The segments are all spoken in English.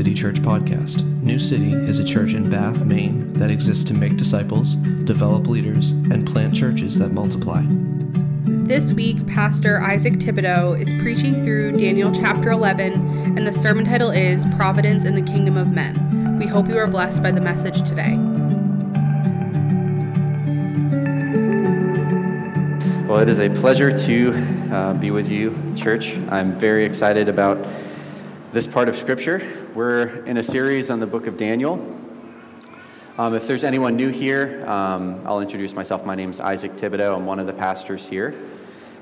City Church podcast. New City is a church in Bath, Maine that exists to make disciples, develop leaders, and plant churches that multiply. This week, Pastor Isaac Thibodeau is preaching through Daniel chapter 11, and the sermon title is Providence in the Kingdom of Men. We hope you are blessed by the message today. Well, it is a pleasure to uh, be with you, church. I'm very excited about this part of Scripture. We're in a series on the book of Daniel. Um, if there's anyone new here, um, I'll introduce myself. My name is Isaac Thibodeau. I'm one of the pastors here.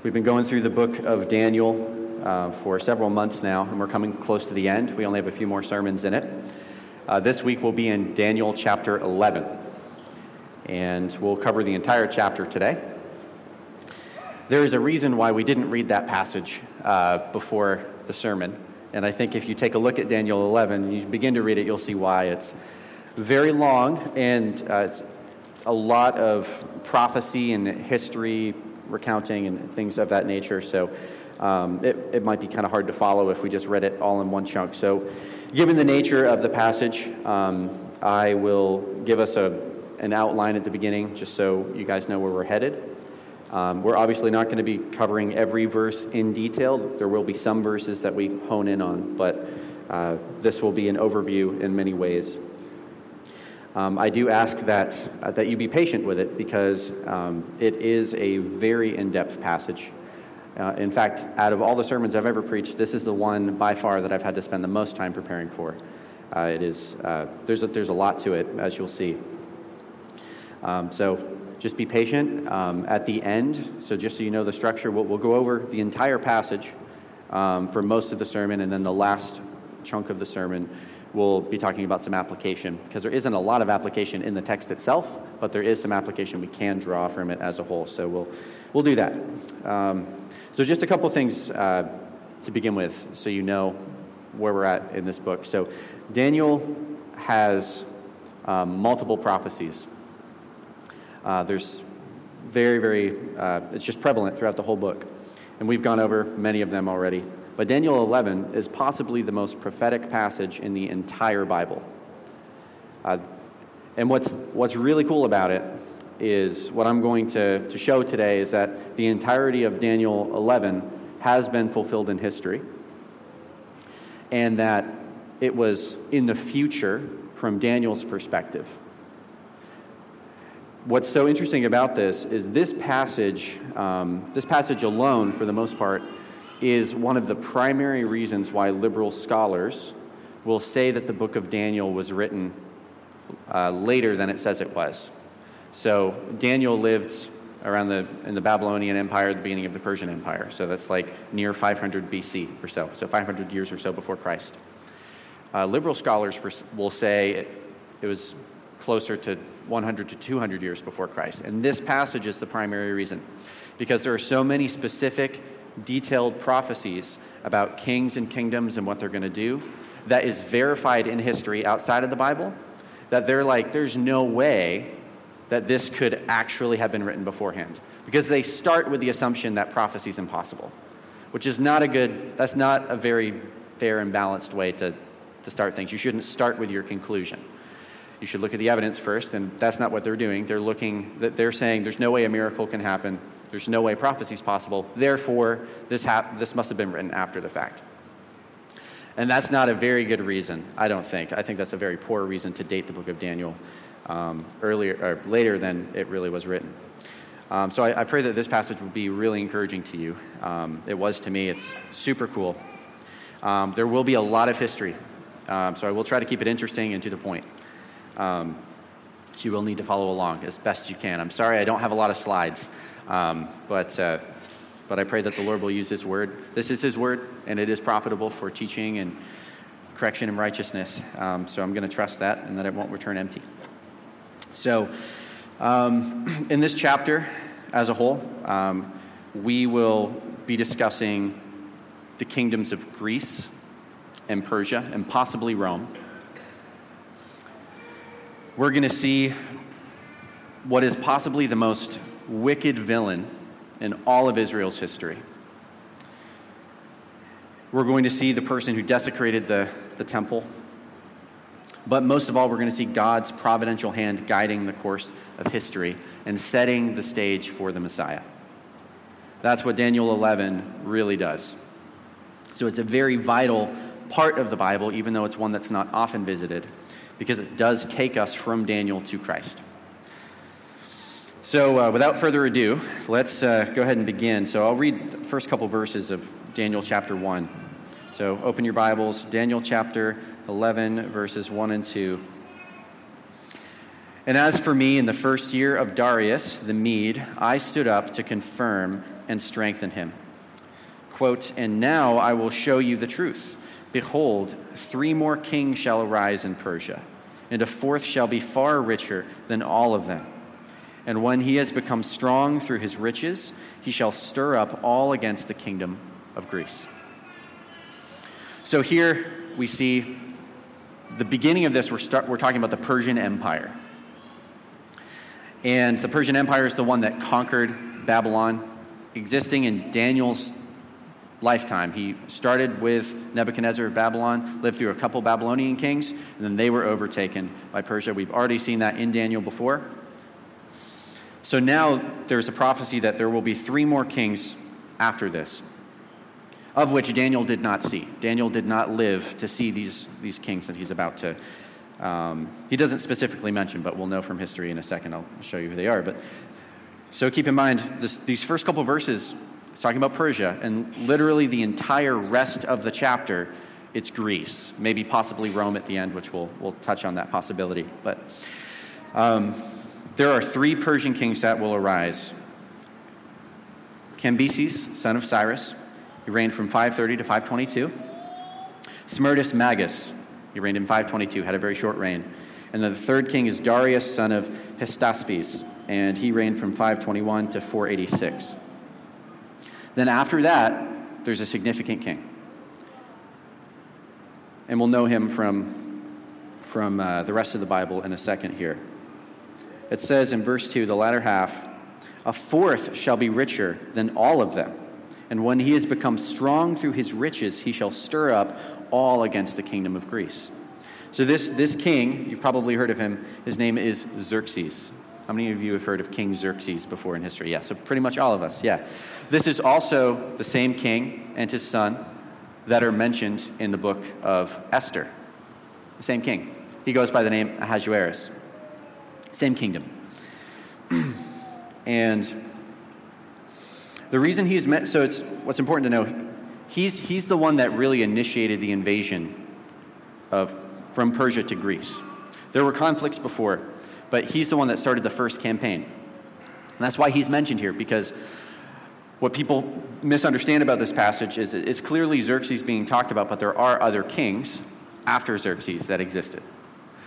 We've been going through the book of Daniel uh, for several months now, and we're coming close to the end. We only have a few more sermons in it. Uh, this week we'll be in Daniel chapter 11, and we'll cover the entire chapter today. There is a reason why we didn't read that passage uh, before the sermon. And I think if you take a look at Daniel 11 and you begin to read it, you'll see why. It's very long and uh, it's a lot of prophecy and history recounting and things of that nature. So um, it, it might be kind of hard to follow if we just read it all in one chunk. So, given the nature of the passage, um, I will give us a, an outline at the beginning just so you guys know where we're headed. Um, we're obviously not going to be covering every verse in detail. There will be some verses that we hone in on, but uh, this will be an overview in many ways. Um, I do ask that, uh, that you be patient with it because um, it is a very in depth passage. Uh, in fact, out of all the sermons I've ever preached, this is the one by far that I've had to spend the most time preparing for. Uh, it is, uh, there's, a, there's a lot to it, as you'll see. Um, so just be patient. Um, at the end, so just so you know the structure, we'll, we'll go over the entire passage um, for most of the sermon, and then the last chunk of the sermon, we'll be talking about some application because there isn't a lot of application in the text itself, but there is some application we can draw from it as a whole. So we'll we'll do that. Um, so just a couple things uh, to begin with, so you know where we're at in this book. So Daniel has um, multiple prophecies uh, there's very, very, uh, it's just prevalent throughout the whole book. And we've gone over many of them already. But Daniel 11 is possibly the most prophetic passage in the entire Bible. Uh, and what's, what's really cool about it is what I'm going to, to show today is that the entirety of Daniel 11 has been fulfilled in history, and that it was in the future from Daniel's perspective what's so interesting about this is this passage, um, this passage alone, for the most part, is one of the primary reasons why liberal scholars will say that the book of Daniel was written uh, later than it says it was. So Daniel lived around the in the Babylonian Empire the beginning of the Persian Empire. So that's like near 500 BC or so. So 500 years or so before Christ. Uh, liberal scholars will say it, it was closer to 100 to 200 years before Christ. And this passage is the primary reason because there are so many specific, detailed prophecies about kings and kingdoms and what they're going to do that is verified in history outside of the Bible that they're like, there's no way that this could actually have been written beforehand because they start with the assumption that prophecy is impossible, which is not a good, that's not a very fair and balanced way to, to start things. You shouldn't start with your conclusion you should look at the evidence first, and that's not what they're doing. They're looking, they're saying there's no way a miracle can happen, there's no way prophecy is possible, therefore, this, hap- this must have been written after the fact. And that's not a very good reason, I don't think. I think that's a very poor reason to date the book of Daniel um, earlier or later than it really was written. Um, so I, I, pray that this passage will be really encouraging to you. Um, it was to me. It's super cool. Um, there will be a lot of history, um, so I will try to keep it interesting and to the point. Um, you will need to follow along as best you can. I'm sorry I don't have a lot of slides, um, but, uh, but I pray that the Lord will use His word. This is His word, and it is profitable for teaching and correction and righteousness. Um, so I'm going to trust that and that it won't return empty. So, um, in this chapter as a whole, um, we will be discussing the kingdoms of Greece and Persia and possibly Rome we're going to see what is possibly the most wicked villain in all of Israel's history. We're going to see the person who desecrated the, the temple But most of all, we're going to see God's providential hand guiding the course of history and setting the stage for the Messiah. That's what Daniel 11 really does. So it's a very vital part of the Bible, even though it's one that's not often visited, because it does take us from Daniel to Christ. So, uh, without further ado, let's uh, go ahead and begin. So, I'll read the first couple verses of Daniel chapter 1. So, open your Bibles, Daniel chapter 11, verses 1 and 2. And as for me, in the first year of Darius the Mede, I stood up to confirm and strengthen him. Quote, And now I will show you the truth. Behold, three more kings shall arise in Persia, and a fourth shall be far richer than all of them. And when he has become strong through his riches, he shall stir up all against the kingdom of Greece. So here we see the beginning of this, we're, start, we're talking about the Persian Empire. And the Persian Empire is the one that conquered Babylon, existing in Daniel's lifetime. He started with Nebuchadnezzar of Babylon, lived through a couple Babylonian kings, and then they were overtaken by Persia. We've already seen that in Daniel before. So now there's a prophecy that there will be three more kings after this, of which Daniel did not see. Daniel did not live to see these, these kings that he's about to. Um, he doesn't specifically mention, but we'll know from history in a second. I'll show you who they are. But so keep in mind this, these first couple verses. It's talking about Persia, and literally the entire rest of the chapter, it's Greece, maybe possibly Rome at the end, which we'll, we'll touch on that possibility. But um, there are three Persian kings that will arise Cambyses, son of Cyrus, he reigned from 530 to 522. Smerdis Magus, he reigned in 522, had a very short reign. And then the third king is Darius, son of Hystaspes, and he reigned from 521 to 486. Then after that, there's a significant king. And we'll know him from, from uh, the rest of the Bible in a second here. It says in verse 2, the latter half, a fourth shall be richer than all of them. And when he has become strong through his riches, he shall stir up all against the kingdom of Greece. So, this, this king, you've probably heard of him, his name is Xerxes. How many of you have heard of King Xerxes before in history? Yeah, so pretty much all of us, yeah. This is also the same king and his son that are mentioned in the book of Esther. The same king. He goes by the name Ahasuerus. Same kingdom. and the reason he's met, so it's what's important to know, he's, he's the one that really initiated the invasion of, from Persia to Greece. There were conflicts before, but he's the one that started the first campaign. And that's why he's mentioned here, because what people misunderstand about this passage is it's clearly Xerxes being talked about, but there are other kings after Xerxes that existed.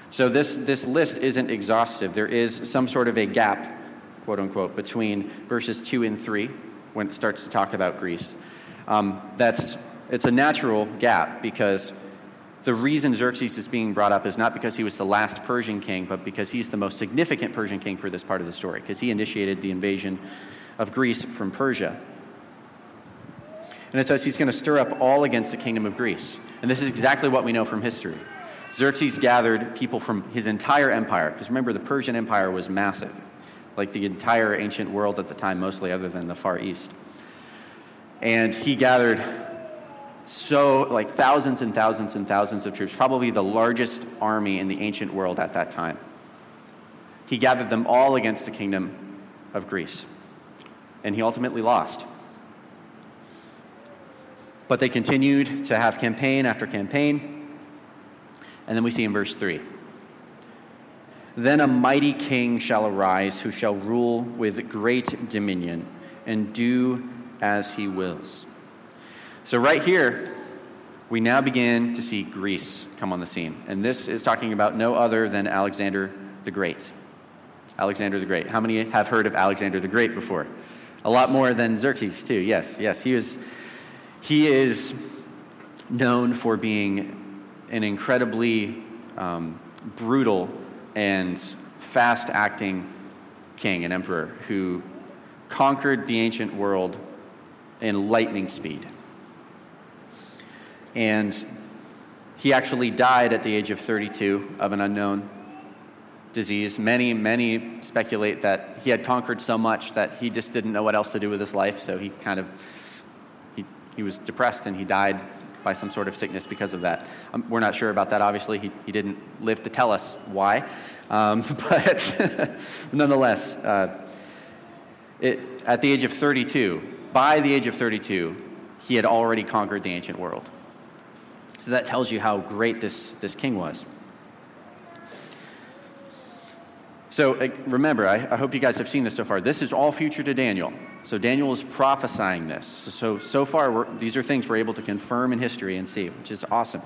So this, this list isn't exhaustive. There is some sort of a gap, quote unquote, between verses 2 and 3 when it starts to talk about Greece. Um, that's, it's a natural gap because the reason Xerxes is being brought up is not because he was the last Persian king, but because he's the most significant Persian king for this part of the story, because he initiated the invasion of Greece from Persia. And it says he's going to stir up all against the kingdom of Greece. And this is exactly what we know from history. Xerxes gathered people from his entire empire, because remember, the Persian Empire was massive, like the entire ancient world at the time, mostly other than the Far East. And he gathered so, like thousands and thousands and thousands of troops, probably the largest army in the ancient world at that time. He gathered them all against the kingdom of Greece. And he ultimately lost. But they continued to have campaign after campaign and then we see in verse 3 Then a mighty king shall arise who shall rule with great dominion and do as he wills. So, right here, we now begin to see Greece come on the scene. And this is talking about no other than Alexander the Great. Alexander the Great. How many have heard of Alexander the Great before? A lot more than Xerxes, too. Yes, yes. He, was, he is known for being an incredibly um, brutal and fast acting king and emperor who conquered the ancient world in lightning speed. And He actually died at the age of 32 of an unknown disease. Many, many speculate that he had conquered so much that he just didn't know what else to do with his life, so he kind of he, he was depressed and he died by some sort of sickness because of that. Um, we're not sure about that, obviously. He, he didn't live to tell us why. Um, but nonetheless, uh, it, at the age of 32, by the age of 32, he had already conquered the ancient world. So that tells you how great this, this king was. So uh, remember, I, I, hope you guys have seen this so far. This is all future to Daniel. So Daniel is prophesying this. So, so, so far, these are things we're able to confirm in history and see, which is awesome.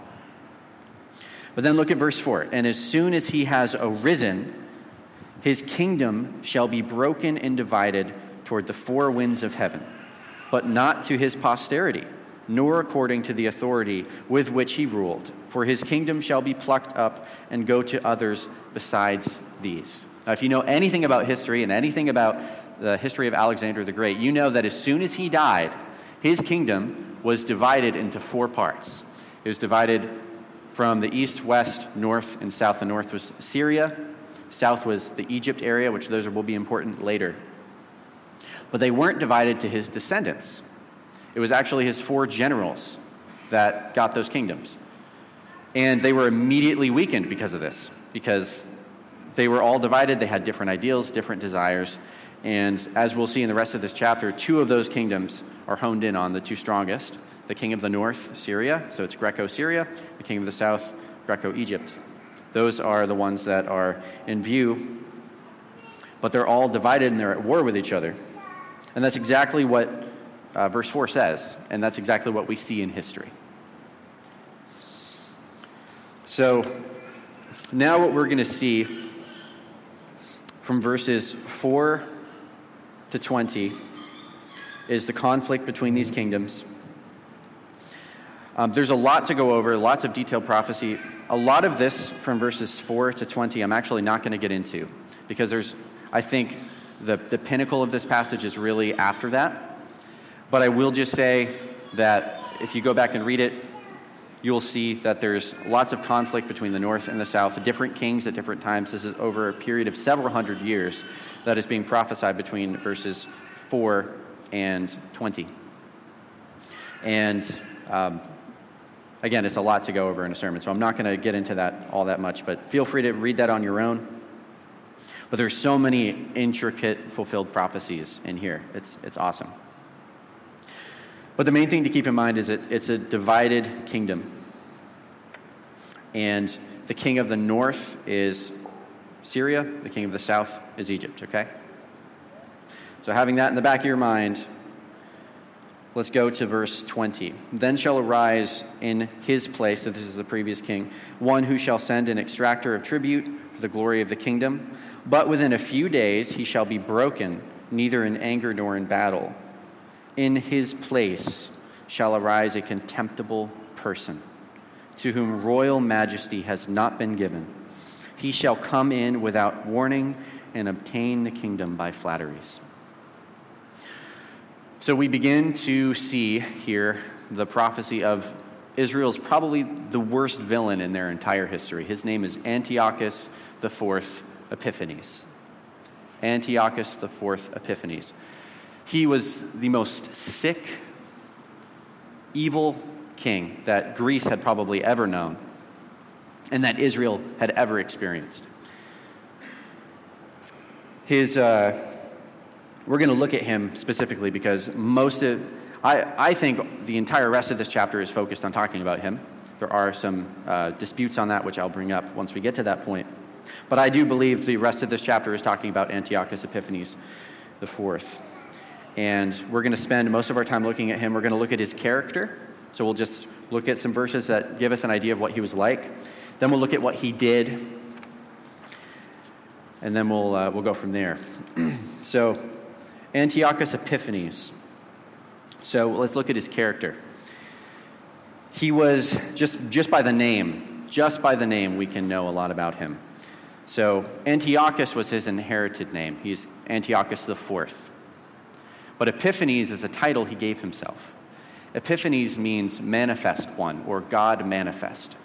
But then look at verse 4. And as soon as he has arisen, his kingdom shall be broken and divided toward the four winds of heaven, but not to his posterity, nor according to the authority with which he ruled. For his kingdom shall be plucked up and go to others besides these. Now, if you know anything about history and anything about the history of Alexander the Great, you know that as soon as he died, his kingdom was divided into four parts. It was divided from the east, west, north, and south. The north was Syria, south was the Egypt area, which those will be important later. But they weren't divided to his descendants. It was actually his four generals that got those kingdoms. And they were immediately weakened because of this, because they were all divided. They had different ideals, different desires. And as we'll see in the rest of this chapter, two of those kingdoms are honed in on the two strongest the king of the north, Syria, so it's Greco Syria, the king of the south, Greco Egypt. Those are the ones that are in view, but they're all divided and they're at war with each other. And that's exactly what uh, verse 4 says, and that's exactly what we see in history. So, now what we're going to see from verses 4 to 20 is the conflict between these kingdoms. Um, there's a lot to go over, lots of detailed prophecy. A lot of this from verses 4 to 20, I'm actually not going to get into because there's, I think, the, the pinnacle of this passage is really after that. But I will just say that if you go back and read it, you'll see that there's lots of conflict between the north and the south, different kings at different times. This is over a period of several hundred years that is being prophesied between verses 4 and 20. And um, again, it's a lot to go over in a sermon, so I'm not going to get into that all that much, but feel free to read that on your own. But there's so many intricate fulfilled prophecies in here. It's, it's awesome. But the main thing to keep in mind is that it's a divided kingdom. And the king of the north is Syria, the king of the south is Egypt, okay? So, having that in the back of your mind, let's go to verse 20. Then shall arise in his place, so this is the previous king, one who shall send an extractor of tribute for the glory of the kingdom. But within a few days he shall be broken, neither in anger nor in battle in his place shall arise a contemptible person, to whom royal majesty has not been given. He shall come in without warning and obtain the kingdom by flatteries. So we begin to see here the prophecy of Israel's probably the worst villain in their entire history. His name is Antiochus IV Epiphanes. Antiochus IV Epiphanes. He was the most sick, evil king that Greece had probably ever known and that Israel had ever experienced. His, uh, we're going to look at him specifically because most of, I, I think the entire rest of this chapter is focused on talking about him. There are some uh, disputes on that, which I'll bring up once we get to that point. But I do believe the rest of this chapter is talking about Antiochus Epiphanes the fourth. And we're going to spend most of our time looking at him. We're going to look at his character. So we'll just look at some verses that give us an idea of what he was like. Then we'll look at what he did. And then we'll, uh, we'll go from there. so, Antiochus Epiphanes. So let's look at his character. He was, just, just by the name, just by the name, we can know a lot about him. So, Antiochus was his inherited name. He's Antiochus the fourth. But Epiphanes is a title he gave himself. Epiphanes means manifest one or God manifest.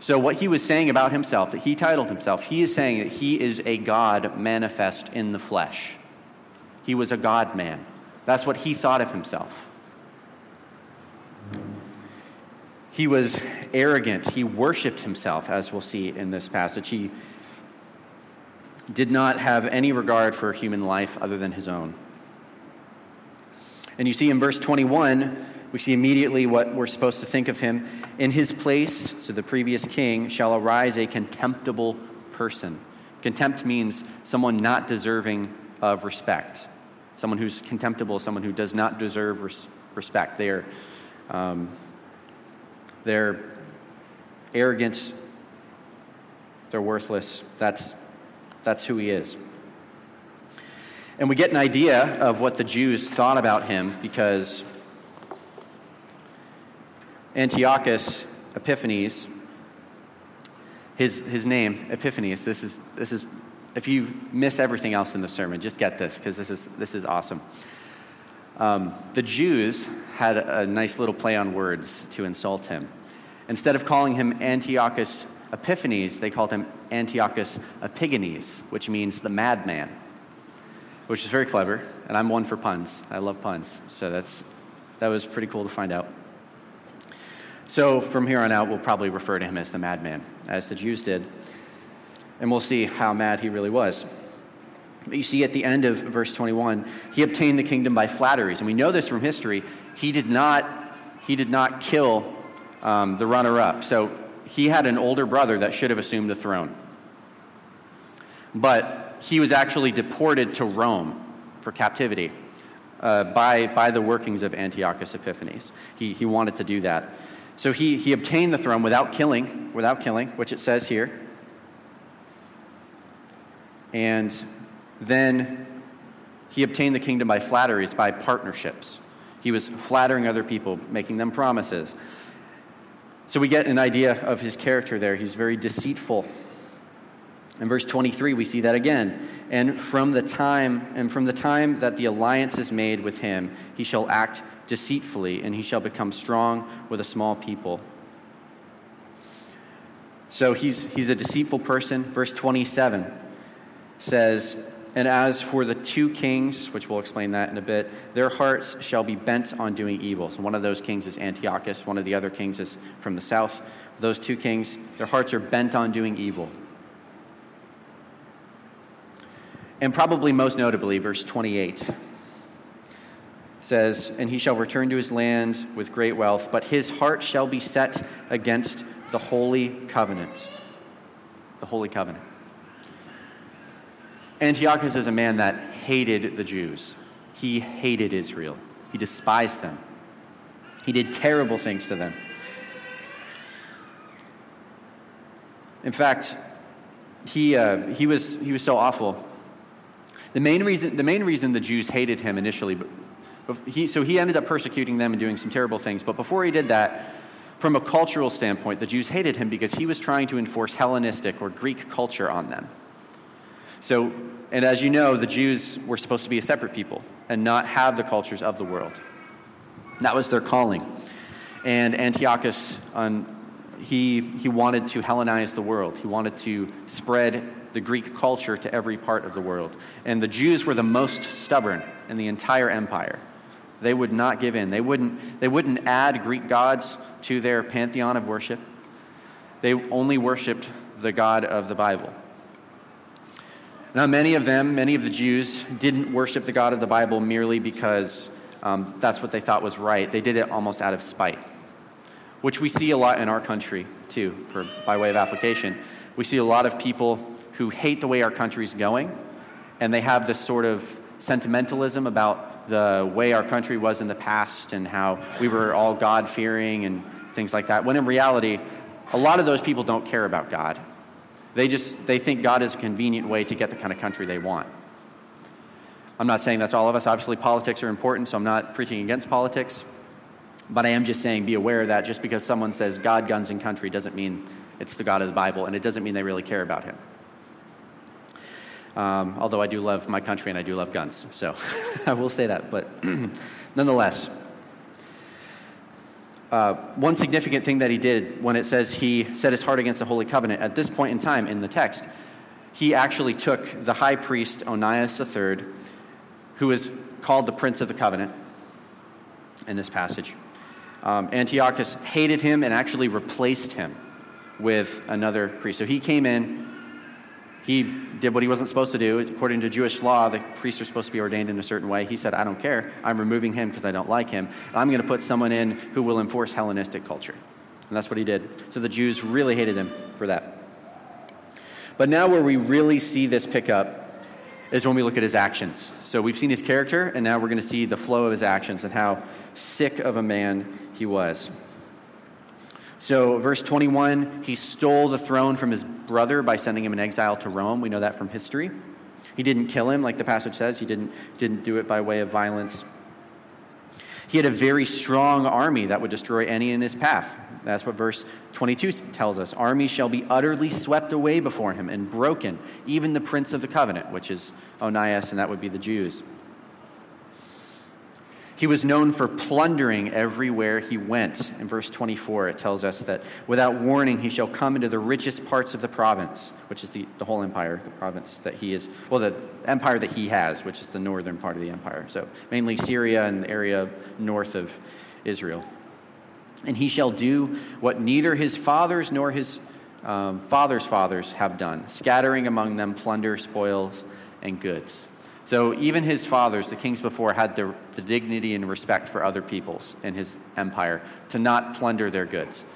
So, what he was saying about himself, that he titled himself, he is saying that he is a God manifest in the flesh. He was a God man. That's what he thought of himself. He was arrogant. He worshiped himself, as we'll see in this passage. He did not have any regard for human life other than his own. And you see in verse 21, we see immediately what we're supposed to think of him. In his place, so the previous king, shall arise a contemptible person. Contempt means someone not deserving of respect. Someone who's contemptible, someone who does not deserve res- respect. They are, um, they're arrogant, they're worthless. That's, that's who he is. And we get an idea of what the Jews thought about him because Antiochus Epiphanes, his, his name, Epiphanes, this is, this is, if you miss everything else in the sermon, just get this because this is, this is awesome. Um, the Jews had a nice little play on words to insult him. Instead of calling him Antiochus Epiphanes, they called him Antiochus Epimanes, which means the madman which is very clever, and I'm one for puns. I love puns, so that's, that was pretty cool to find out. So from here on out, we'll probably refer to him as the madman, as the Jews did, and we'll see how mad he really was. But you see at the end of verse 21, he obtained the kingdom by flatteries, and we know this from history. He did not, he did not kill um, the runner-up. So he had an older brother that should have assumed the throne. But he was actually deported to Rome for captivity uh, by, by the workings of Antiochus Epiphanes. He, he wanted to do that. So he, he obtained the throne without killing, without killing, which it says here. And then he obtained the kingdom by flatteries, by partnerships. He was flattering other people, making them promises. So we get an idea of his character there. He's very deceitful in verse 23, we see that again. And from the time and from the time that the alliance is made with him, he shall act deceitfully, and he shall become strong with a small people. So he's, he's a deceitful person. Verse 27 says, And as for the two kings, which we'll explain that in a bit, their hearts shall be bent on doing evil. So one of those kings is Antiochus, one of the other kings is from the south. Those two kings, their hearts are bent on doing evil. And probably most notably, verse 28 says, And he shall return to his land with great wealth, but his heart shall be set against the holy covenant. The holy covenant. Antiochus is a man that hated the Jews. He hated Israel. He despised them. He did terrible things to them. In fact, he, uh, he, was, he was so awful the main reason, the, main reason the Jews hated him initially, but, he, so he ended up persecuting them and doing some terrible things. But before he did that, from a cultural standpoint, the Jews hated him because he was trying to enforce Hellenistic or Greek culture on them. So, and as you know, the Jews were supposed to be a separate people and not have the cultures of the world. That was their calling. And Antiochus, um, he, he wanted to Hellenize the world. He wanted to spread the Greek culture to every part of the world. And the Jews were the most stubborn in the entire empire. They would not give in. They wouldn't, they wouldn't add Greek gods to their pantheon of worship. They only worshiped the God of the Bible. Now, many of them, many of the Jews, didn't worship the God of the Bible merely because um, that's what they thought was right. They did it almost out of spite, which we see a lot in our country, too, for, by way of application. We see a lot of people who hate the way our country's going, and they have this sort of sentimentalism about the way our country was in the past and how we were all God fearing and things like that. When in reality, a lot of those people don't care about God. They just they think God is a convenient way to get the kind of country they want. I'm not saying that's all of us. Obviously, politics are important, so I'm not preaching against politics. But I am just saying be aware of that just because someone says God, guns, and country doesn't mean it's the God of the Bible, and it doesn't mean they really care about him. Um, although I do love my country and I do love guns. So I will say that. But nonetheless, uh, one significant thing that he did when it says he set his heart against the Holy Covenant, at this point in time in the text, he actually took the high priest Onias III, who is called the Prince of the Covenant in this passage. Um, Antiochus hated him and actually replaced him with another priest. So he came in, he did what he wasn't supposed to do. According to Jewish law, the priests are supposed to be ordained in a certain way. He said, I don't care. I'm removing him because I don't like him. I'm going to put someone in who will enforce Hellenistic culture. And that's what he did. So the Jews really hated him for that. But now, where we really see this pick up is when we look at his actions. So we've seen his character, and now we're going to see the flow of his actions and how sick of a man he was. So, verse 21, he stole the throne from his brother by sending him in exile to Rome. We know that from history. He didn't kill him, like the passage says. He didn't, didn't do it by way of violence. He had a very strong army that would destroy any in his path. That's what verse 22 tells us. Armies shall be utterly swept away before him and broken, even the prince of the covenant, which is Onias, and that would be the Jews. He was known for plundering everywhere he went. In verse 24, it tells us that without warning, he shall come into the richest parts of the province, which is the, the whole empire, the province that he is, well, the empire that he has, which is the northern part of the empire. So mainly Syria and the area north of Israel. And he shall do what neither his fathers nor his um, fathers' fathers have done, scattering among them plunder, spoils, and goods. So even his fathers, the kings before, had the, the dignity and respect for other peoples in his empire to not plunder their goods.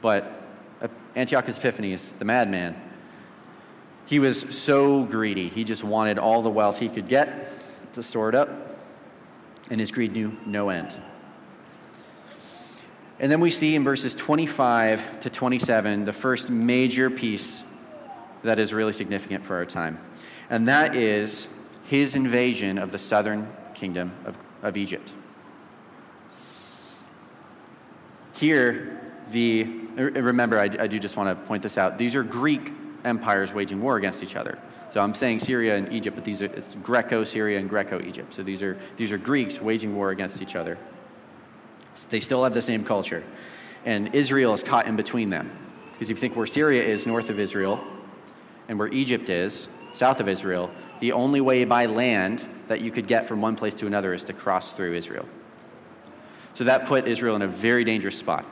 But uh, Antiochus Epiphanes, the madman, he was so greedy. He just wanted all the wealth he could get to store it up, and his greed knew no end. And then we see in verses 25 to 27 the first major piece that is really significant for our time and that is his invasion of the southern kingdom of, of Egypt. Here, the uh, remember, I, I do just want to point this out. These are Greek empires waging war against each other. So I'm saying Syria and Egypt, but these are it's Greco-Syria and Greco-Egypt. So these are these are Greeks waging war against each other. They still have the same culture, and Israel is caught in between them. Because if you think where Syria is north of Israel, and where Egypt is south of Israel, the only way by land that you could get from one place to another is to cross through Israel. So that put Israel in a very dangerous spot.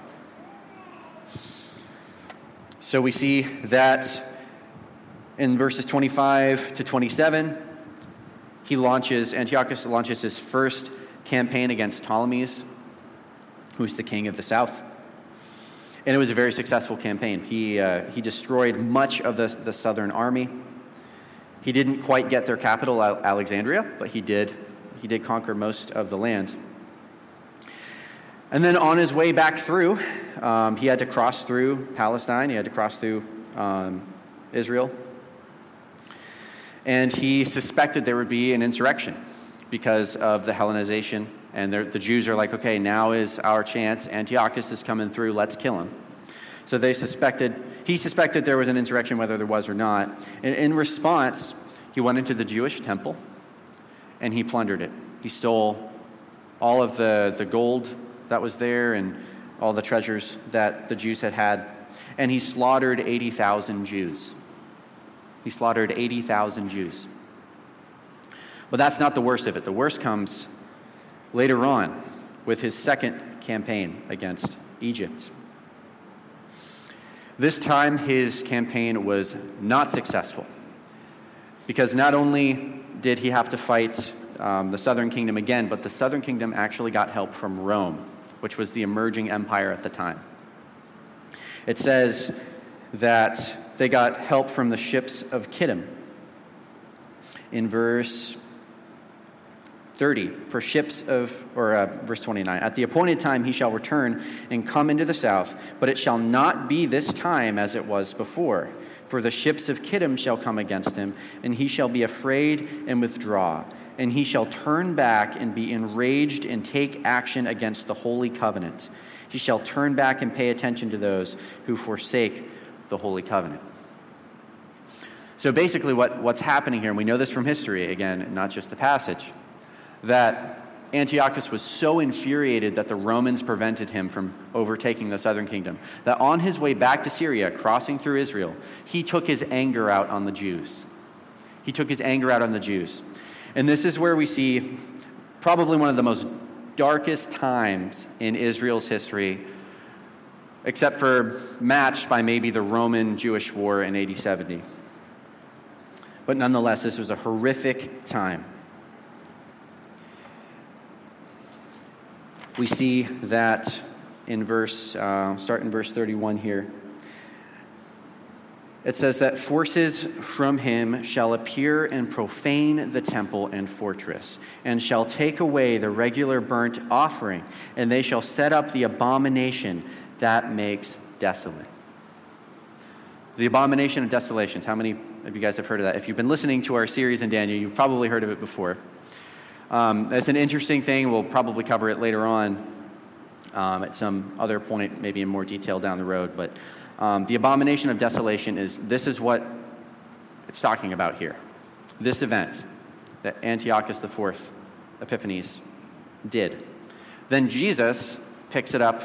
So we see that in verses 25 to 27, he launches, Antiochus launches his first campaign against Ptolemies, who's the king of the south. And it was a very successful campaign. He, uh, he destroyed much of the, the southern army. He didn't quite get their capital, Alexandria, but he did, he did conquer most of the land. And then on his way back through, um, he had to cross through Palestine, he had to cross through um, Israel. And he suspected there would be an insurrection because of the Hellenization. And the Jews are like, okay, now is our chance. Antiochus is coming through, let's kill him. So they suspected, he suspected there was an insurrection, whether there was or not. And in response, he went into the Jewish temple and he plundered it. He stole all of the, the gold that was there and all the treasures that the Jews had had. And he slaughtered 80,000 Jews. He slaughtered 80,000 Jews. But that's not the worst of it. The worst comes later on with his second campaign against Egypt. This time, his campaign was not successful because not only did he have to fight um, the southern kingdom again, but the southern kingdom actually got help from Rome, which was the emerging empire at the time. It says that they got help from the ships of Kittim. In verse 30 for ships of or uh, verse 29 at the appointed time he shall return and come into the south but it shall not be this time as it was before. For the ships of kittim shall come against him and he shall be afraid and withdraw. And he shall turn back and be enraged and take action against the holy covenant. He shall turn back and pay attention to those who forsake the holy covenant. So basically what, what's happening here and we know this from history again not just the passage that Antiochus was so infuriated that the Romans prevented him from overtaking the southern kingdom that on his way back to Syria, crossing through Israel, he took his anger out on the Jews. He took his anger out on the Jews. And this is where we see probably one of the most darkest times in Israel's history, except for matched by maybe the Roman Jewish War in AD 70. But nonetheless, this was a horrific time. We see that in verse, uh, start in verse 31 here. It says that forces from him shall appear and profane the temple and fortress, and shall take away the regular burnt offering, and they shall set up the abomination that makes desolate. The abomination of desolations. How many of you guys have heard of that? If you've been listening to our series in Daniel, you've probably heard of it before. Um, it's an interesting thing. We'll probably cover it later on um, at some other point, maybe in more detail down the road. But um, the abomination of desolation is this is what it's talking about here. This event that Antiochus IV Epiphanes did. Then Jesus picks it up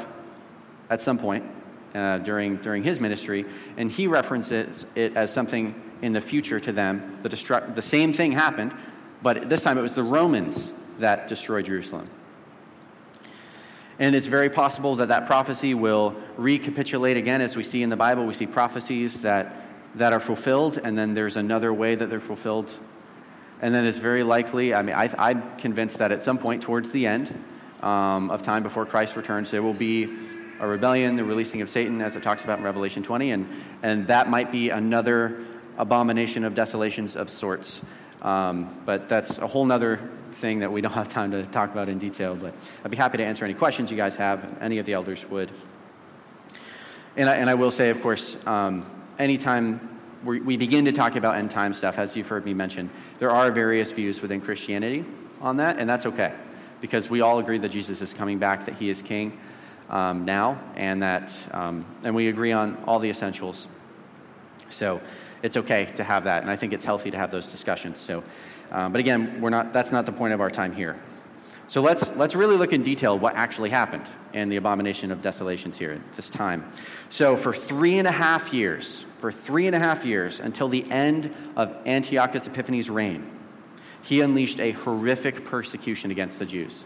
at some point uh, during, during his ministry, and he references it as something in the future to them. The, destru- the same thing happened, but this time it was the Romans that destroyed Jerusalem. And it's very possible that that prophecy will recapitulate again as we see in the Bible. We see prophecies that, that are fulfilled, and then there's another way that they're fulfilled. And then it's very likely, I mean, I, I'm convinced that at some point towards the end um, of time before Christ returns, there will be a rebellion, the releasing of Satan, as it talks about in Revelation 20, and, and that might be another abomination of desolations of sorts. Um, but that's a whole other thing that we don't have time to talk about in detail. But I'd be happy to answer any questions you guys have, any of the elders would. And I, and I will say, of course, um, anytime we begin to talk about end time stuff, as you've heard me mention, there are various views within Christianity on that, and that's okay because we all agree that Jesus is coming back, that he is king um, now, and that, um, and we agree on all the essentials. So it's okay to have that, and I think it's healthy to have those discussions. So, um, but again, we're not, that's not the point of our time here. So let's, let's really look in detail what actually happened in the abomination of desolations here at this time. So, for three and a half years, for three and a half years, until the end of Antiochus Epiphanes' reign, he unleashed a horrific persecution against the Jews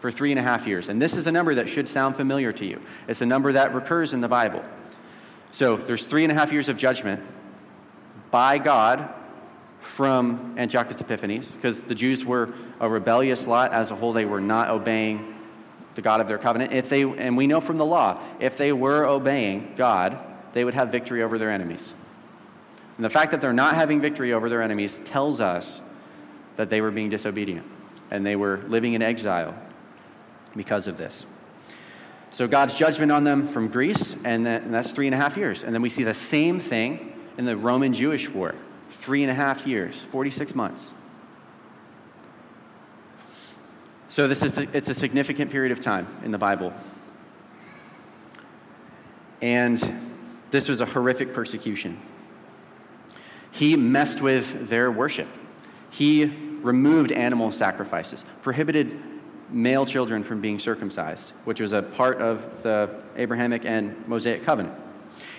for three and a half years. And this is a number that should sound familiar to you. It's a number that recurs in the Bible. So, there's three and a half years of judgment by God from Antiochus Epiphanes, because the Jews were a rebellious lot as a whole. They were not obeying the God of their covenant. If they, and we know from the law, if they were obeying God, they would have victory over their enemies. And the fact that they're not having victory over their enemies tells us that they were being disobedient and they were living in exile because of this. So God's judgment on them from Greece, and, that's three and a half years. And then we see the same thing in the Roman Jewish War three and a half years, 46 months. So this is it's a significant period of time in the Bible. And this was a horrific persecution. He messed with their worship. He removed animal sacrifices, prohibited male children from being circumcised, which was a part of the Abrahamic and Mosaic covenant.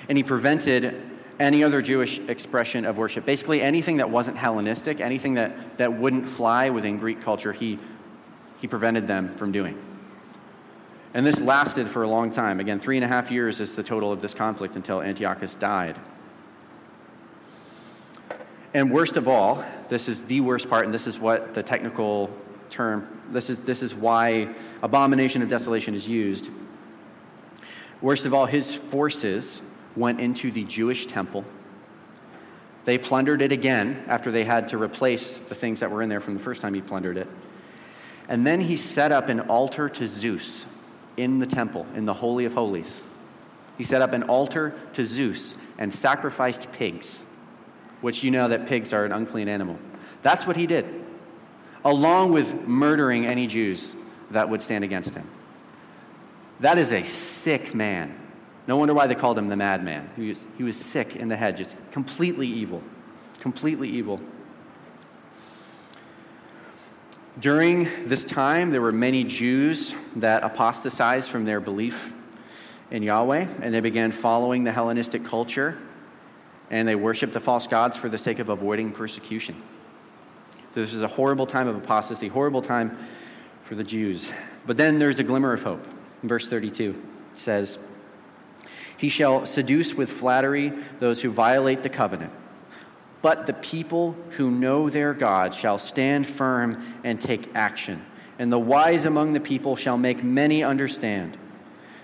And he prevented any other Jewish expression of worship. Basically, anything that wasn't Hellenistic, anything that, that wouldn't fly within Greek culture, he, he prevented them from doing. And this lasted for a long time. Again, three and a half years is the total of this conflict until Antiochus died. And worst of all, this is the worst part, and this is what the technical term, this is, this is why abomination of desolation is used. Worst of all, his forces went into the Jewish temple. They plundered it again after they had to replace the things that were in there from the first time he plundered it. And then he set up an altar to Zeus in the temple, in the Holy of Holies. He set up an altar to Zeus and sacrificed pigs, which you know that pigs are an unclean animal. That's what he did, along with murdering any Jews that would stand against him. That is a sick man. No wonder why they called him the madman. He was, he was sick in the head, just completely evil. Completely evil. During this time, there were many Jews that apostatized from their belief in Yahweh, and they began following the Hellenistic culture, and they worshiped the false gods for the sake of avoiding persecution. So this is a horrible time of apostasy, horrible time for the Jews. But then there's a glimmer of hope. In verse 32 it says, He shall seduce with flattery those who violate the covenant. But the people who know their God shall stand firm and take action, and the wise among the people shall make many understand.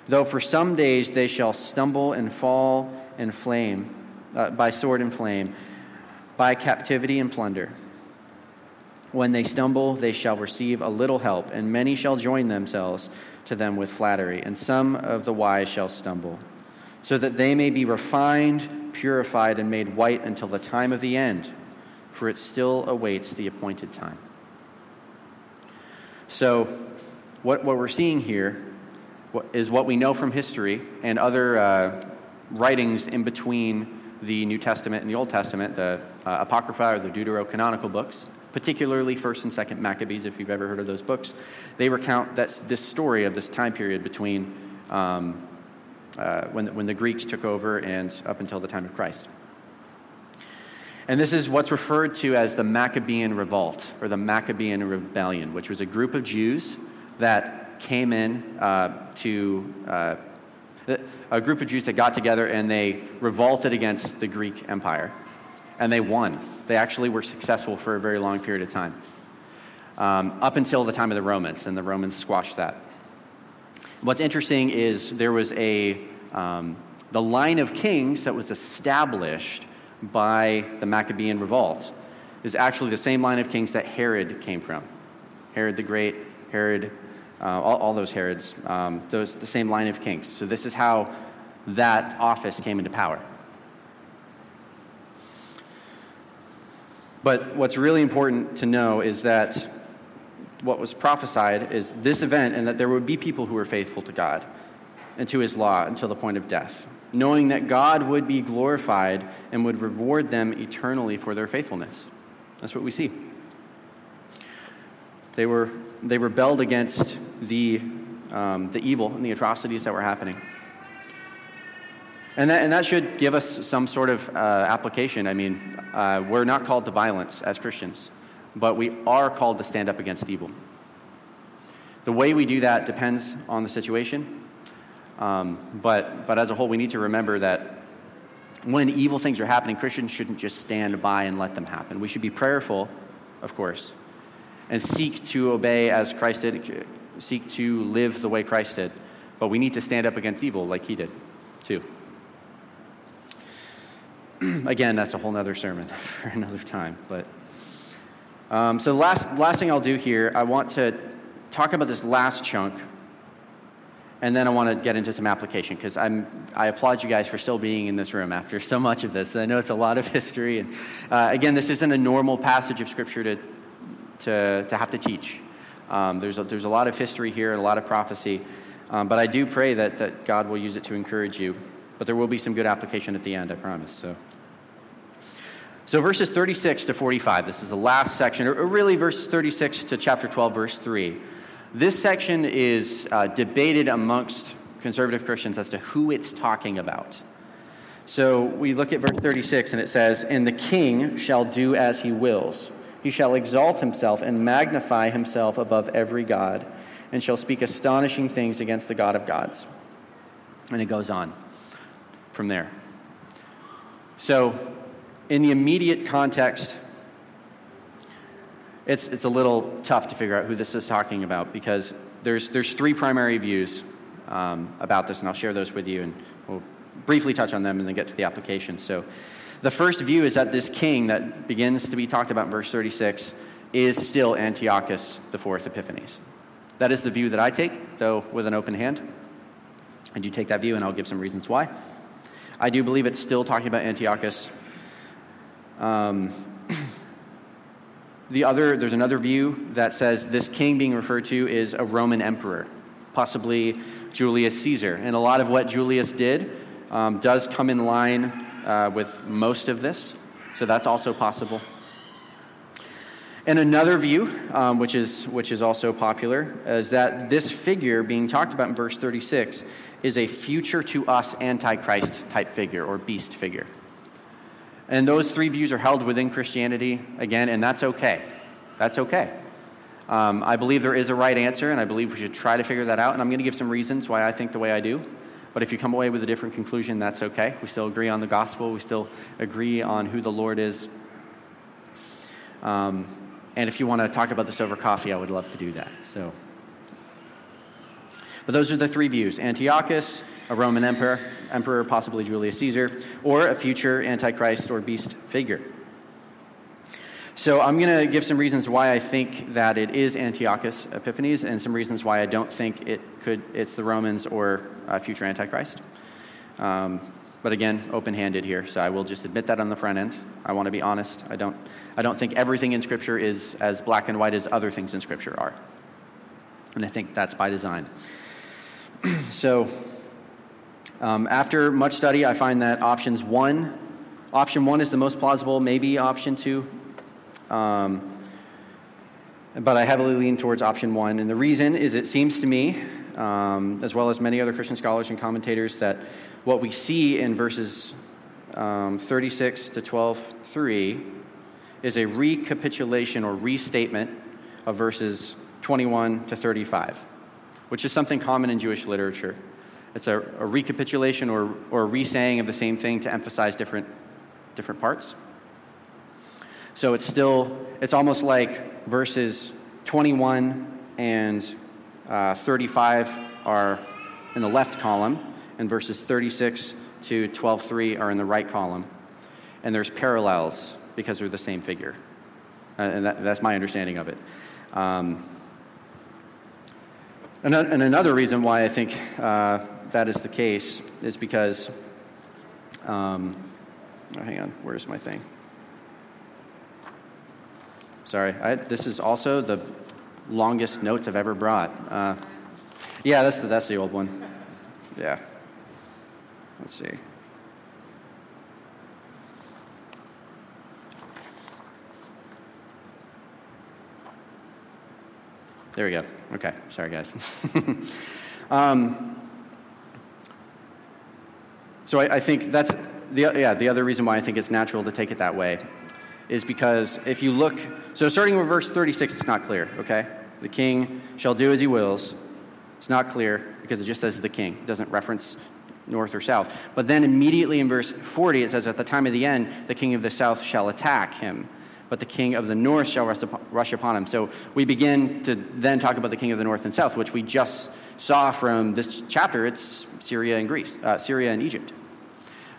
Though for some days they shall stumble and fall and flame, uh, by sword and flame, by captivity and plunder. When they stumble, they shall receive a little help, and many shall join themselves to them with flattery, and some of the wise shall stumble, so that they may be refined, purified, and made white until the time of the end, for it still awaits the appointed time. So, what, what we're seeing here is what we know from history and other uh, writings in between the New Testament and the Old Testament, the uh, Apocrypha or the Deuterocanonical books particularly 1st and 2nd Maccabees, if you've ever heard of those books. They recount this story of this time period between um, uh, when, when the Greeks took over and up until the time of Christ. And this is what's referred to as the Maccabean Revolt or the Maccabean Rebellion, which was a group of Jews that came in uh, to uh, a group of Jews that got together and they revolted against the Greek Empire and they won. They actually were successful for a very long period of time, um, up until the time of the Romans, and the Romans squashed that. What's interesting is there was a um, the line of kings that was established by the Maccabean revolt is actually the same line of kings that Herod came from. Herod the Great, Herod, uh, all, all, those Herods, um, those the same line of kings. So this is how that office came into power. But what's really important to know is that what was prophesied is this event and that there would be people who were faithful to God and to his law until the point of death, knowing that God would be glorified and would reward them eternally for their faithfulness. That's what we see. They, were, they rebelled against the, um, the evil and the atrocities that were happening. And that, and that should give us some sort of uh, application. I mean, uh, we're not called to violence as Christians, but we are called to stand up against evil. The way we do that depends on the situation, um, but, but as a whole, we need to remember that when evil things are happening, Christians shouldn't just stand by and let them happen. We should be prayerful, of course, and seek to obey as Christ did, seek to live the way Christ did. But we need to stand up against evil like he did, too. again, that's a whole other sermon for another time. But um, so the last last thing I'll do here, I want to talk about this last chunk, and then I want to get into some application because I'm I applaud you guys for still being in this room after so much of this. I know it's a lot of history, and uh, again, this isn't a normal passage of scripture to to to have to teach. Um, there's a, there's a lot of history here and a lot of prophecy, um, but I do pray that that God will use it to encourage you. But there will be some good application at the end, I promise. So. So, verses 36 to 45, this is the last section, or really verses 36 to chapter 12, verse 3. This section is uh, debated amongst conservative Christians as to who it's talking about. So, we look at verse 36, and it says, And the king shall do as he wills. He shall exalt himself and magnify himself above every God, and shall speak astonishing things against the God of gods. And it goes on from there. So, in the immediate context, it's, it's a little tough to figure out who this is talking about because there's, there's three primary views um, about this, and I'll share those with you, and we'll briefly touch on them and then get to the application. So, the first view is that this king that begins to be talked about in verse 36 is still Antiochus IV Epiphanes. That is the view that I take, though with an open hand. I do take that view, and I'll give some reasons why. I do believe it's still talking about Antiochus um, the other, there's another view that says this king being referred to is a Roman emperor, possibly Julius Caesar. And a lot of what Julius did um, does come in line uh, with most of this, so that's also possible. And another view, um, which, is, which is also popular, is that this figure being talked about in verse 36 is a future to us Antichrist type figure or beast figure. And those three views are held within Christianity, again, and that's okay. That's okay. Um, I believe there is a right answer, and I believe we should try to figure that out. And I'm going to give some reasons why I think the way I do. But if you come away with a different conclusion, that's okay. We still agree on the gospel, we still agree on who the Lord is. Um, and if you want to talk about this over coffee, I would love to do that. So, but those are the three views: Antiochus, a Roman emperor, emperor, possibly Julius Caesar, or a future antichrist or beast figure. So I'm going to give some reasons why I think that it is Antiochus Epiphanes, and some reasons why I don't think it could it's the Romans or a future Antichrist. Um, but again, open-handed here, so I will just admit that on the front end. I want to be honest. I don't, I don't think everything in Scripture is as black and white as other things in Scripture are, and I think that's by design. so, um, after much study, I find that options one, option one is the most plausible. Maybe option two, um, but I heavily lean towards option one, and the reason is it seems to me, um, as well as many other Christian scholars and commentators, that what we see in verses um, 36 to 12 3 is a recapitulation or restatement of verses 21 to 35, which is something common in Jewish literature. It's a, a recapitulation or, or resaying of the same thing to emphasize different, different parts. So it's still, it's almost like verses 21 and uh, 35 are in the left column, and verses 36 to 12.3 are in the right column. And there's parallels because they're the same figure. Uh, and that, that's my understanding of it. Um, and, and, another reason why I think uh, that is the case is because, um, oh, hang on, where's my thing? Sorry, I, this is also the longest notes I've ever brought. Uh, yeah, that's the, that's the old one. Yeah. Let's see. There we go. Okay, sorry guys. um, so I, I, think that's the yeah the other reason why I think it's natural to take it that way is because if you look, so starting with verse 36, it's not clear, okay? The king shall do as he wills. It's not clear because it just says the king, it doesn't reference north or south. But then immediately in verse 40, it says, At the time of the end, the king of the south shall attack him, but the king of the north shall rush upon him. So we begin to then talk about the king of the north and south, which we just saw from this chapter. It's Syria and Greece, uh, Syria and Egypt.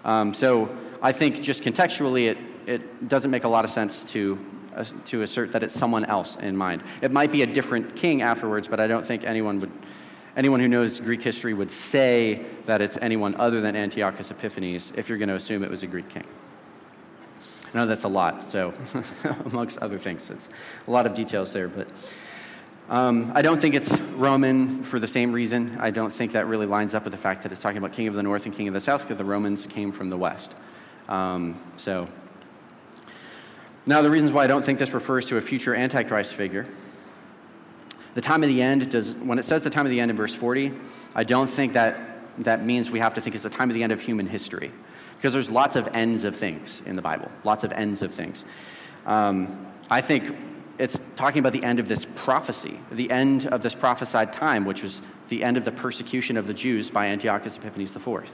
Um, so I think just contextually, it it doesn't make a lot of sense to, uh, to assert that it's someone else in mind. It might be a different king afterwards, but I don't think anyone would, anyone who knows Greek history would say that it's anyone other than Antiochus Epiphanes if you're going to assume it was a Greek king. I know that's a lot, so amongst other things, it's a lot of details there, but um, I don't think it's Roman for the same reason. I don't think that really lines up with the fact that it's talking about king of the north and king of the south because the Romans came from the west. Um, so now, the reasons why I don't think this refers to a future Antichrist figure. The time of the end does, when it says the time of the end in verse 40, I don't think that that means we have to think it's the time of the end of human history. Because there's lots of ends of things in the Bible, lots of ends of things. Um, I think it's talking about the end of this prophecy, the end of this prophesied time, which was the end of the persecution of the Jews by Antiochus Epiphanes IV.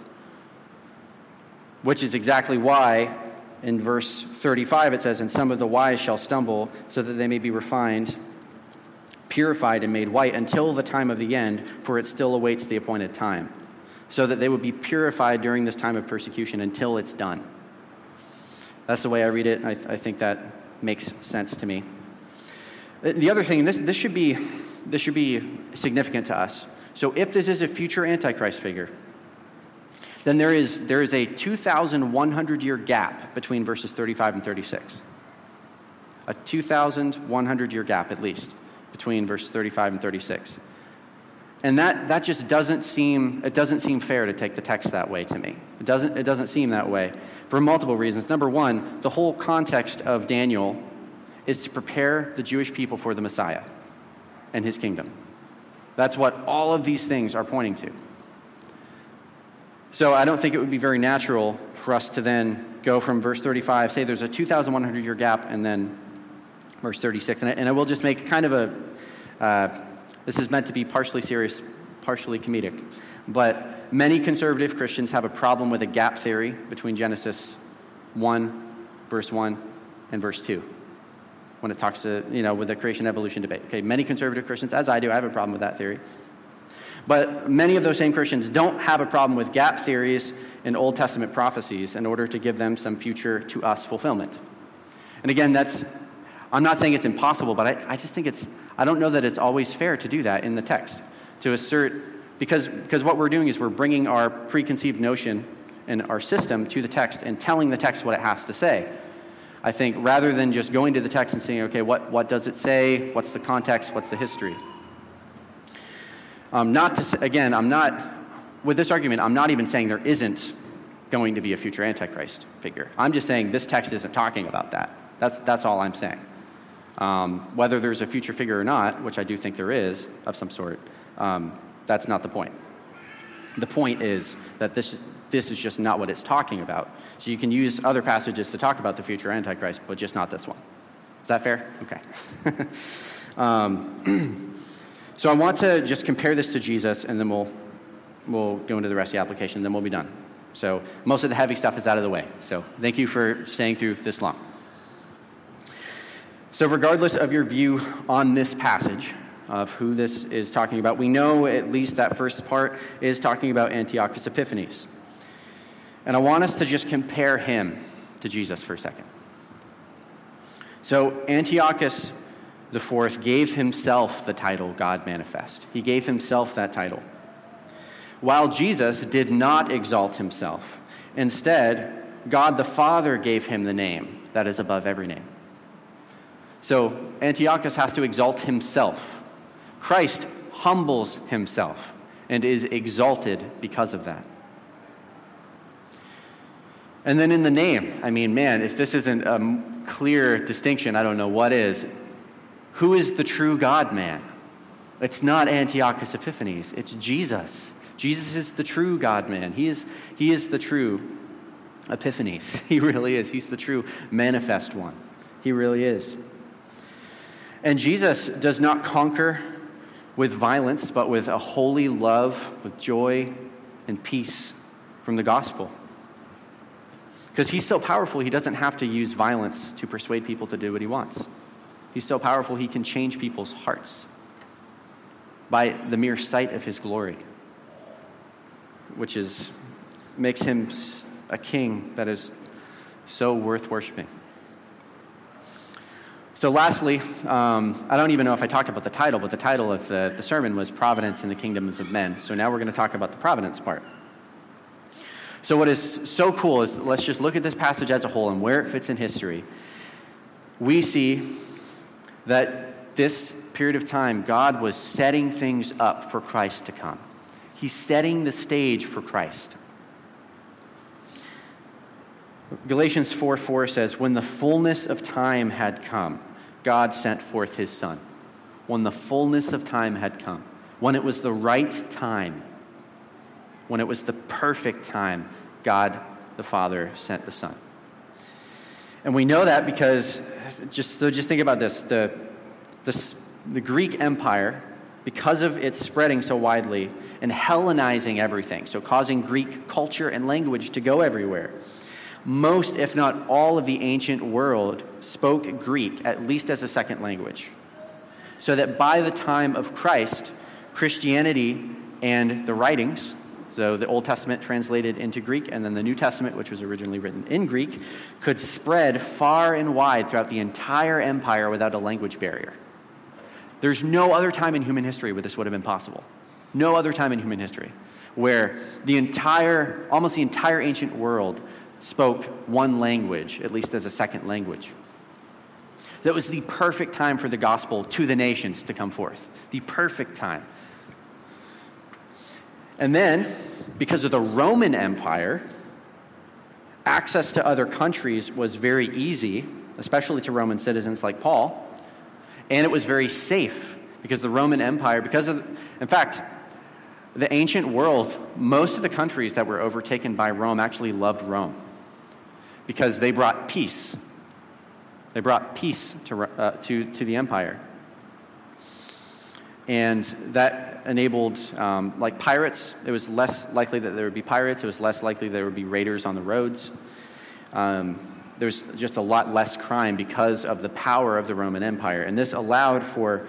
Which is exactly why in verse 35, it says, And some of the wise shall stumble, so that they may be refined, purified, and made white until the time of the end, for it still awaits the appointed time. So that they would be purified during this time of persecution until it's done. That's the way I read it. I, th- I think that makes sense to me. The other thing, this, this, should be, this should be significant to us. So, if this is a future Antichrist figure, then there is, there is a 2,100 year gap between verses 35 and 36. A 2,100 year gap, at least, between verses 35 and 36. And that, that just doesn't seem, it doesn't seem fair to take the text that way to me. It doesn't, it doesn't seem that way for multiple reasons. Number one, the whole context of Daniel is to prepare the Jewish people for the Messiah and his kingdom. That's what all of these things are pointing to. So I don't think it would be very natural for us to then go from verse 35, say there's a 2,100 year gap, and then verse 36. And I, and I will just make kind of a, uh, this is meant to be partially serious, partially comedic. But many conservative Christians have a problem with a gap theory between Genesis 1, verse 1, and verse 2 when it talks to, you know, with the creation evolution debate. Okay, many conservative Christians, as I do, I have a problem with that theory. But many of those same Christians don't have a problem with gap theories in Old Testament prophecies in order to give them some future to us fulfillment. And again, that's, I'm not saying it's impossible, but I, I just think it's, I don't know that it's always fair to do that in the text. To assert, because, because what we're doing is we're bringing our preconceived notion and our system to the text and telling the text what it has to say. I think rather than just going to the text and saying, okay, what, what does it say? What's the context? What's the history? Um, not to, again, I'm not, with this argument, I'm not even saying there isn't going to be a future Antichrist figure. I'm just saying this text isn't talking about that. That's, that's all I'm saying. Um, whether there's a future figure or not, which I do think there is of some sort, um, that's not the point. The point is that this, this is just not what it's talking about. So you can use other passages to talk about the future Antichrist, but just not this one. Is that fair? Okay. um, so I want to just compare this to Jesus, and then we'll, we'll go into the rest of the application, then we'll be done. So most of the heavy stuff is out of the way. So thank you for staying through this long. So, regardless of your view on this passage, of who this is talking about, we know at least that first part is talking about Antiochus Epiphanes. And I want us to just compare him to Jesus for a second. So, Antiochus IV gave himself the title God Manifest. He gave himself that title. While Jesus did not exalt himself. Instead, God the Father gave him the name that is above every name. So, Antiochus has to exalt himself. Christ humbles himself and is exalted because of that. And then in the name, I mean, man, if this isn't a clear distinction, I don't know what is. Who is the true God man? It's not Antiochus Epiphanes, it's Jesus. Jesus is the true God man. He is, he is the true Epiphanes. He really is. He's the true manifest one. He really is. And Jesus does not conquer with violence, but with a holy love, with joy and peace from the gospel. Because he's so powerful, he doesn't have to use violence to persuade people to do what he wants. He's so powerful, he can change people's hearts by the mere sight of his glory, which is, makes him a king that is so worth worshiping. So, lastly, um, I don't even know if I talked about the title, but the title of the, the sermon was Providence in the Kingdoms of Men. So, now we're going to talk about the providence part. So, what is so cool is let's just look at this passage as a whole and where it fits in history. We see that this period of time, God was setting things up for Christ to come. He's setting the stage for Christ. Galatians 4 4 says, When the fullness of time had come, God sent forth his Son. When the fullness of time had come, when it was the right time, when it was the perfect time, God the Father sent the Son. And we know that because, just, so just think about this the, the, the Greek Empire, because of its spreading so widely and Hellenizing everything, so causing Greek culture and language to go everywhere, most, if not all, of the ancient world spoke Greek, at least as a second language. So that by the time of Christ, Christianity and the writings, so the Old Testament translated into Greek, and then the New Testament, which was originally written in Greek, could spread far and wide throughout the entire empire without a language barrier. There's no other time in human history where this would have been possible. No other time in human history where the entire, almost the entire ancient world spoke one language, at least as a second language. That was the perfect time for the gospel to the nations to come forth. The perfect time. And then, because of the Roman Empire, access to other countries was very easy especially to Roman citizens like Paul. And it was very safe because the Roman Empire, because of, in fact, the ancient world, most of the countries that were overtaken by Rome actually loved Rome because they brought peace. They brought peace to, uh, to, to the empire. And that enabled, um, like pirates, it was less likely that there would be pirates, it was less likely there would be raiders on the roads. Um, there's just a lot less crime because of the power of the Roman Empire. And this allowed for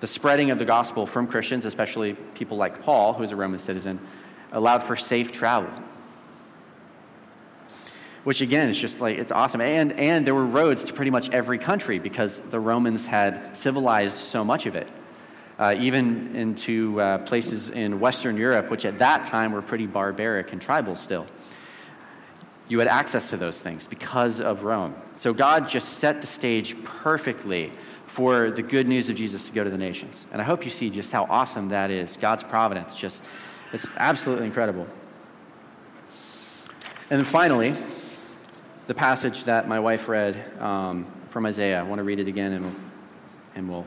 the spreading of the gospel from Christians, especially people like Paul, who was a Roman citizen, allowed for safe travel. Which again is just like it's awesome. And and there were roads to pretty much every country because the Romans had civilized so much of it. Uh, even into uh, places in Western Europe, which at that time were pretty barbaric and tribal still. You had access to those things because of Rome. So God just set the stage perfectly for the good news of Jesus to go to the nations. And I hope you see just how awesome that is. God's providence, just, it's absolutely incredible. And then finally, the passage that my wife read um, from Isaiah. I want to read it again and and we'll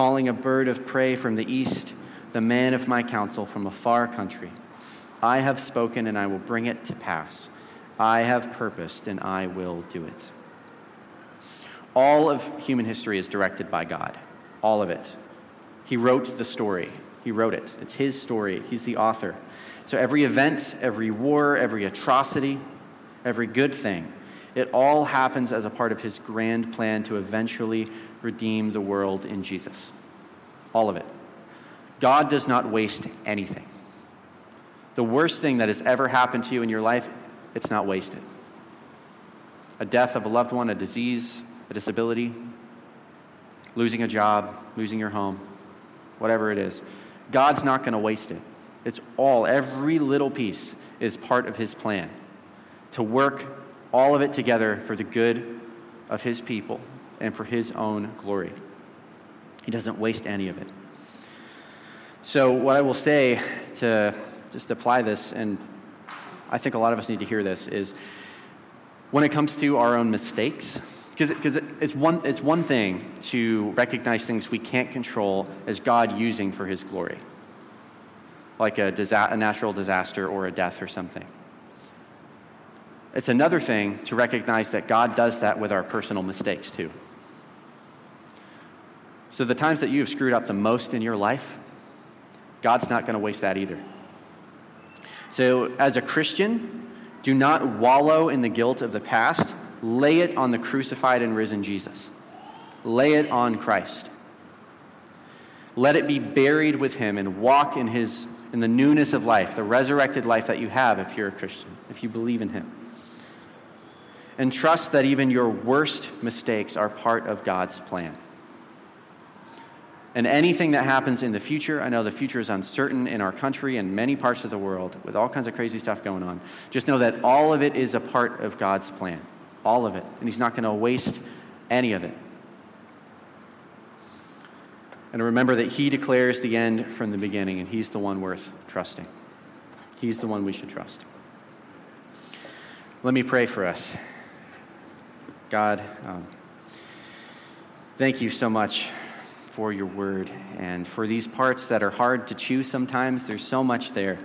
calling a bird of prey from the east, the man of my counsel from a far country. I have spoken, and I will bring it to pass. I have purposed, and I will do it. All of human history is directed by God, all of it. He wrote the story, He wrote it. It's His story, He's the author. So every event, every war, every atrocity, every good thing, it all happens as a part of His grand plan to eventually redeem the world in Jesus. All of it. God does not waste anything. The worst thing that has ever happened to you in your life, it's not wasted. A death of a loved one, a disease, a disability, losing a job, losing your home, whatever it is. God's not going to waste it. It's all, every little piece is part of His plan to work all of it together for the good of His people and for His own glory. He doesn't waste any of it. So, what I will say to just apply this, and I think a lot of us need to hear this, is when it comes to our own mistakes, because it's one, it's one thing to recognize things we can't control as God using for his glory, like a, disa- a natural disaster or a death or something. It's another thing to recognize that God does that with our personal mistakes too. So, the times that you have screwed up the most in your life, God's not going to waste that either. So, as a Christian, do not wallow in the guilt of the past, Lay it on the crucified and risen Jesus. Lay it on Christ. Let it be buried with him and walk in his in the newness of life, the resurrected life that you have if you're a Christian, if you believe in him. And trust that even your worst mistakes are part of God's plan. And anything that happens in the future, I know the future is uncertain in our country and many parts of the world with all kinds of crazy stuff going on. Just know that all of it is a part of God's plan all of it, and He's not going to waste any of it. And remember that He declares the end from the beginning, and He's the one worth trusting. He's the one we should trust. Let me pray for us. God, um, thank you so much for your word and for these parts that are hard to chew sometimes. There's so much there.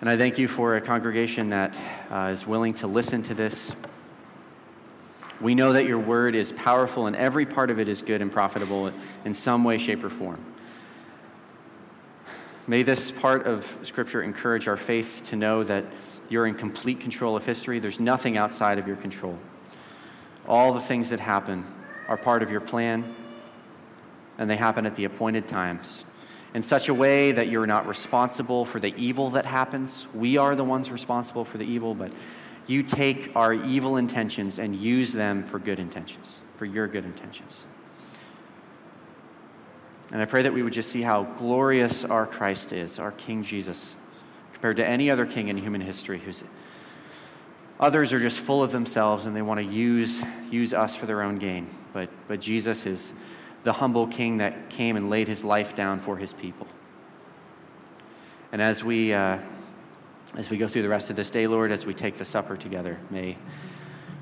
And I thank you for a congregation that uh, is willing to listen to this we know that your word is powerful and every part of it is good and profitable in some way, shape, or form. May this part of Scripture encourage our faith to know that you're in complete control of history. There's nothing outside of your control. All the things that happen are part of your plan, and they happen at the appointed times in such a way that you're not responsible for the evil that happens. We are the ones responsible for the evil, but you take our evil intentions and use them for good intentions. for your good intentions. And I pray that we would just see how glorious our Christ is, our King Jesus, compared to any other king in human history who's others are just full of themselves and they want to use, use us for their own gain. But, but Jesus is the humble king that came and laid his life down for his people. And as we, uh, as we go through the rest of this day, Lord, as we take the supper together, may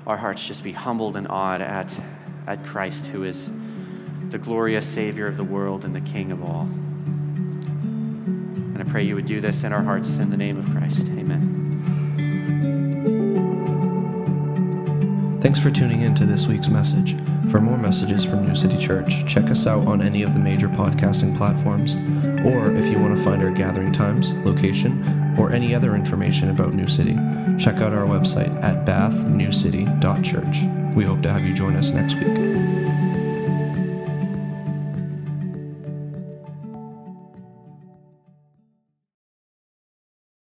our hearts just be humbled and awed at, at Christ, who is the glorious Savior of the world and the King of all. And I pray you would do this in our hearts in the name of Christ. Amen. Thanks for tuning in to this week's message. For more messages from New City Church, check us out on any of the major podcasting platforms. Or if you want to find our gathering times, location, or any other information about New City, check out our website at bathnewcity.church. We hope to have you join us next week.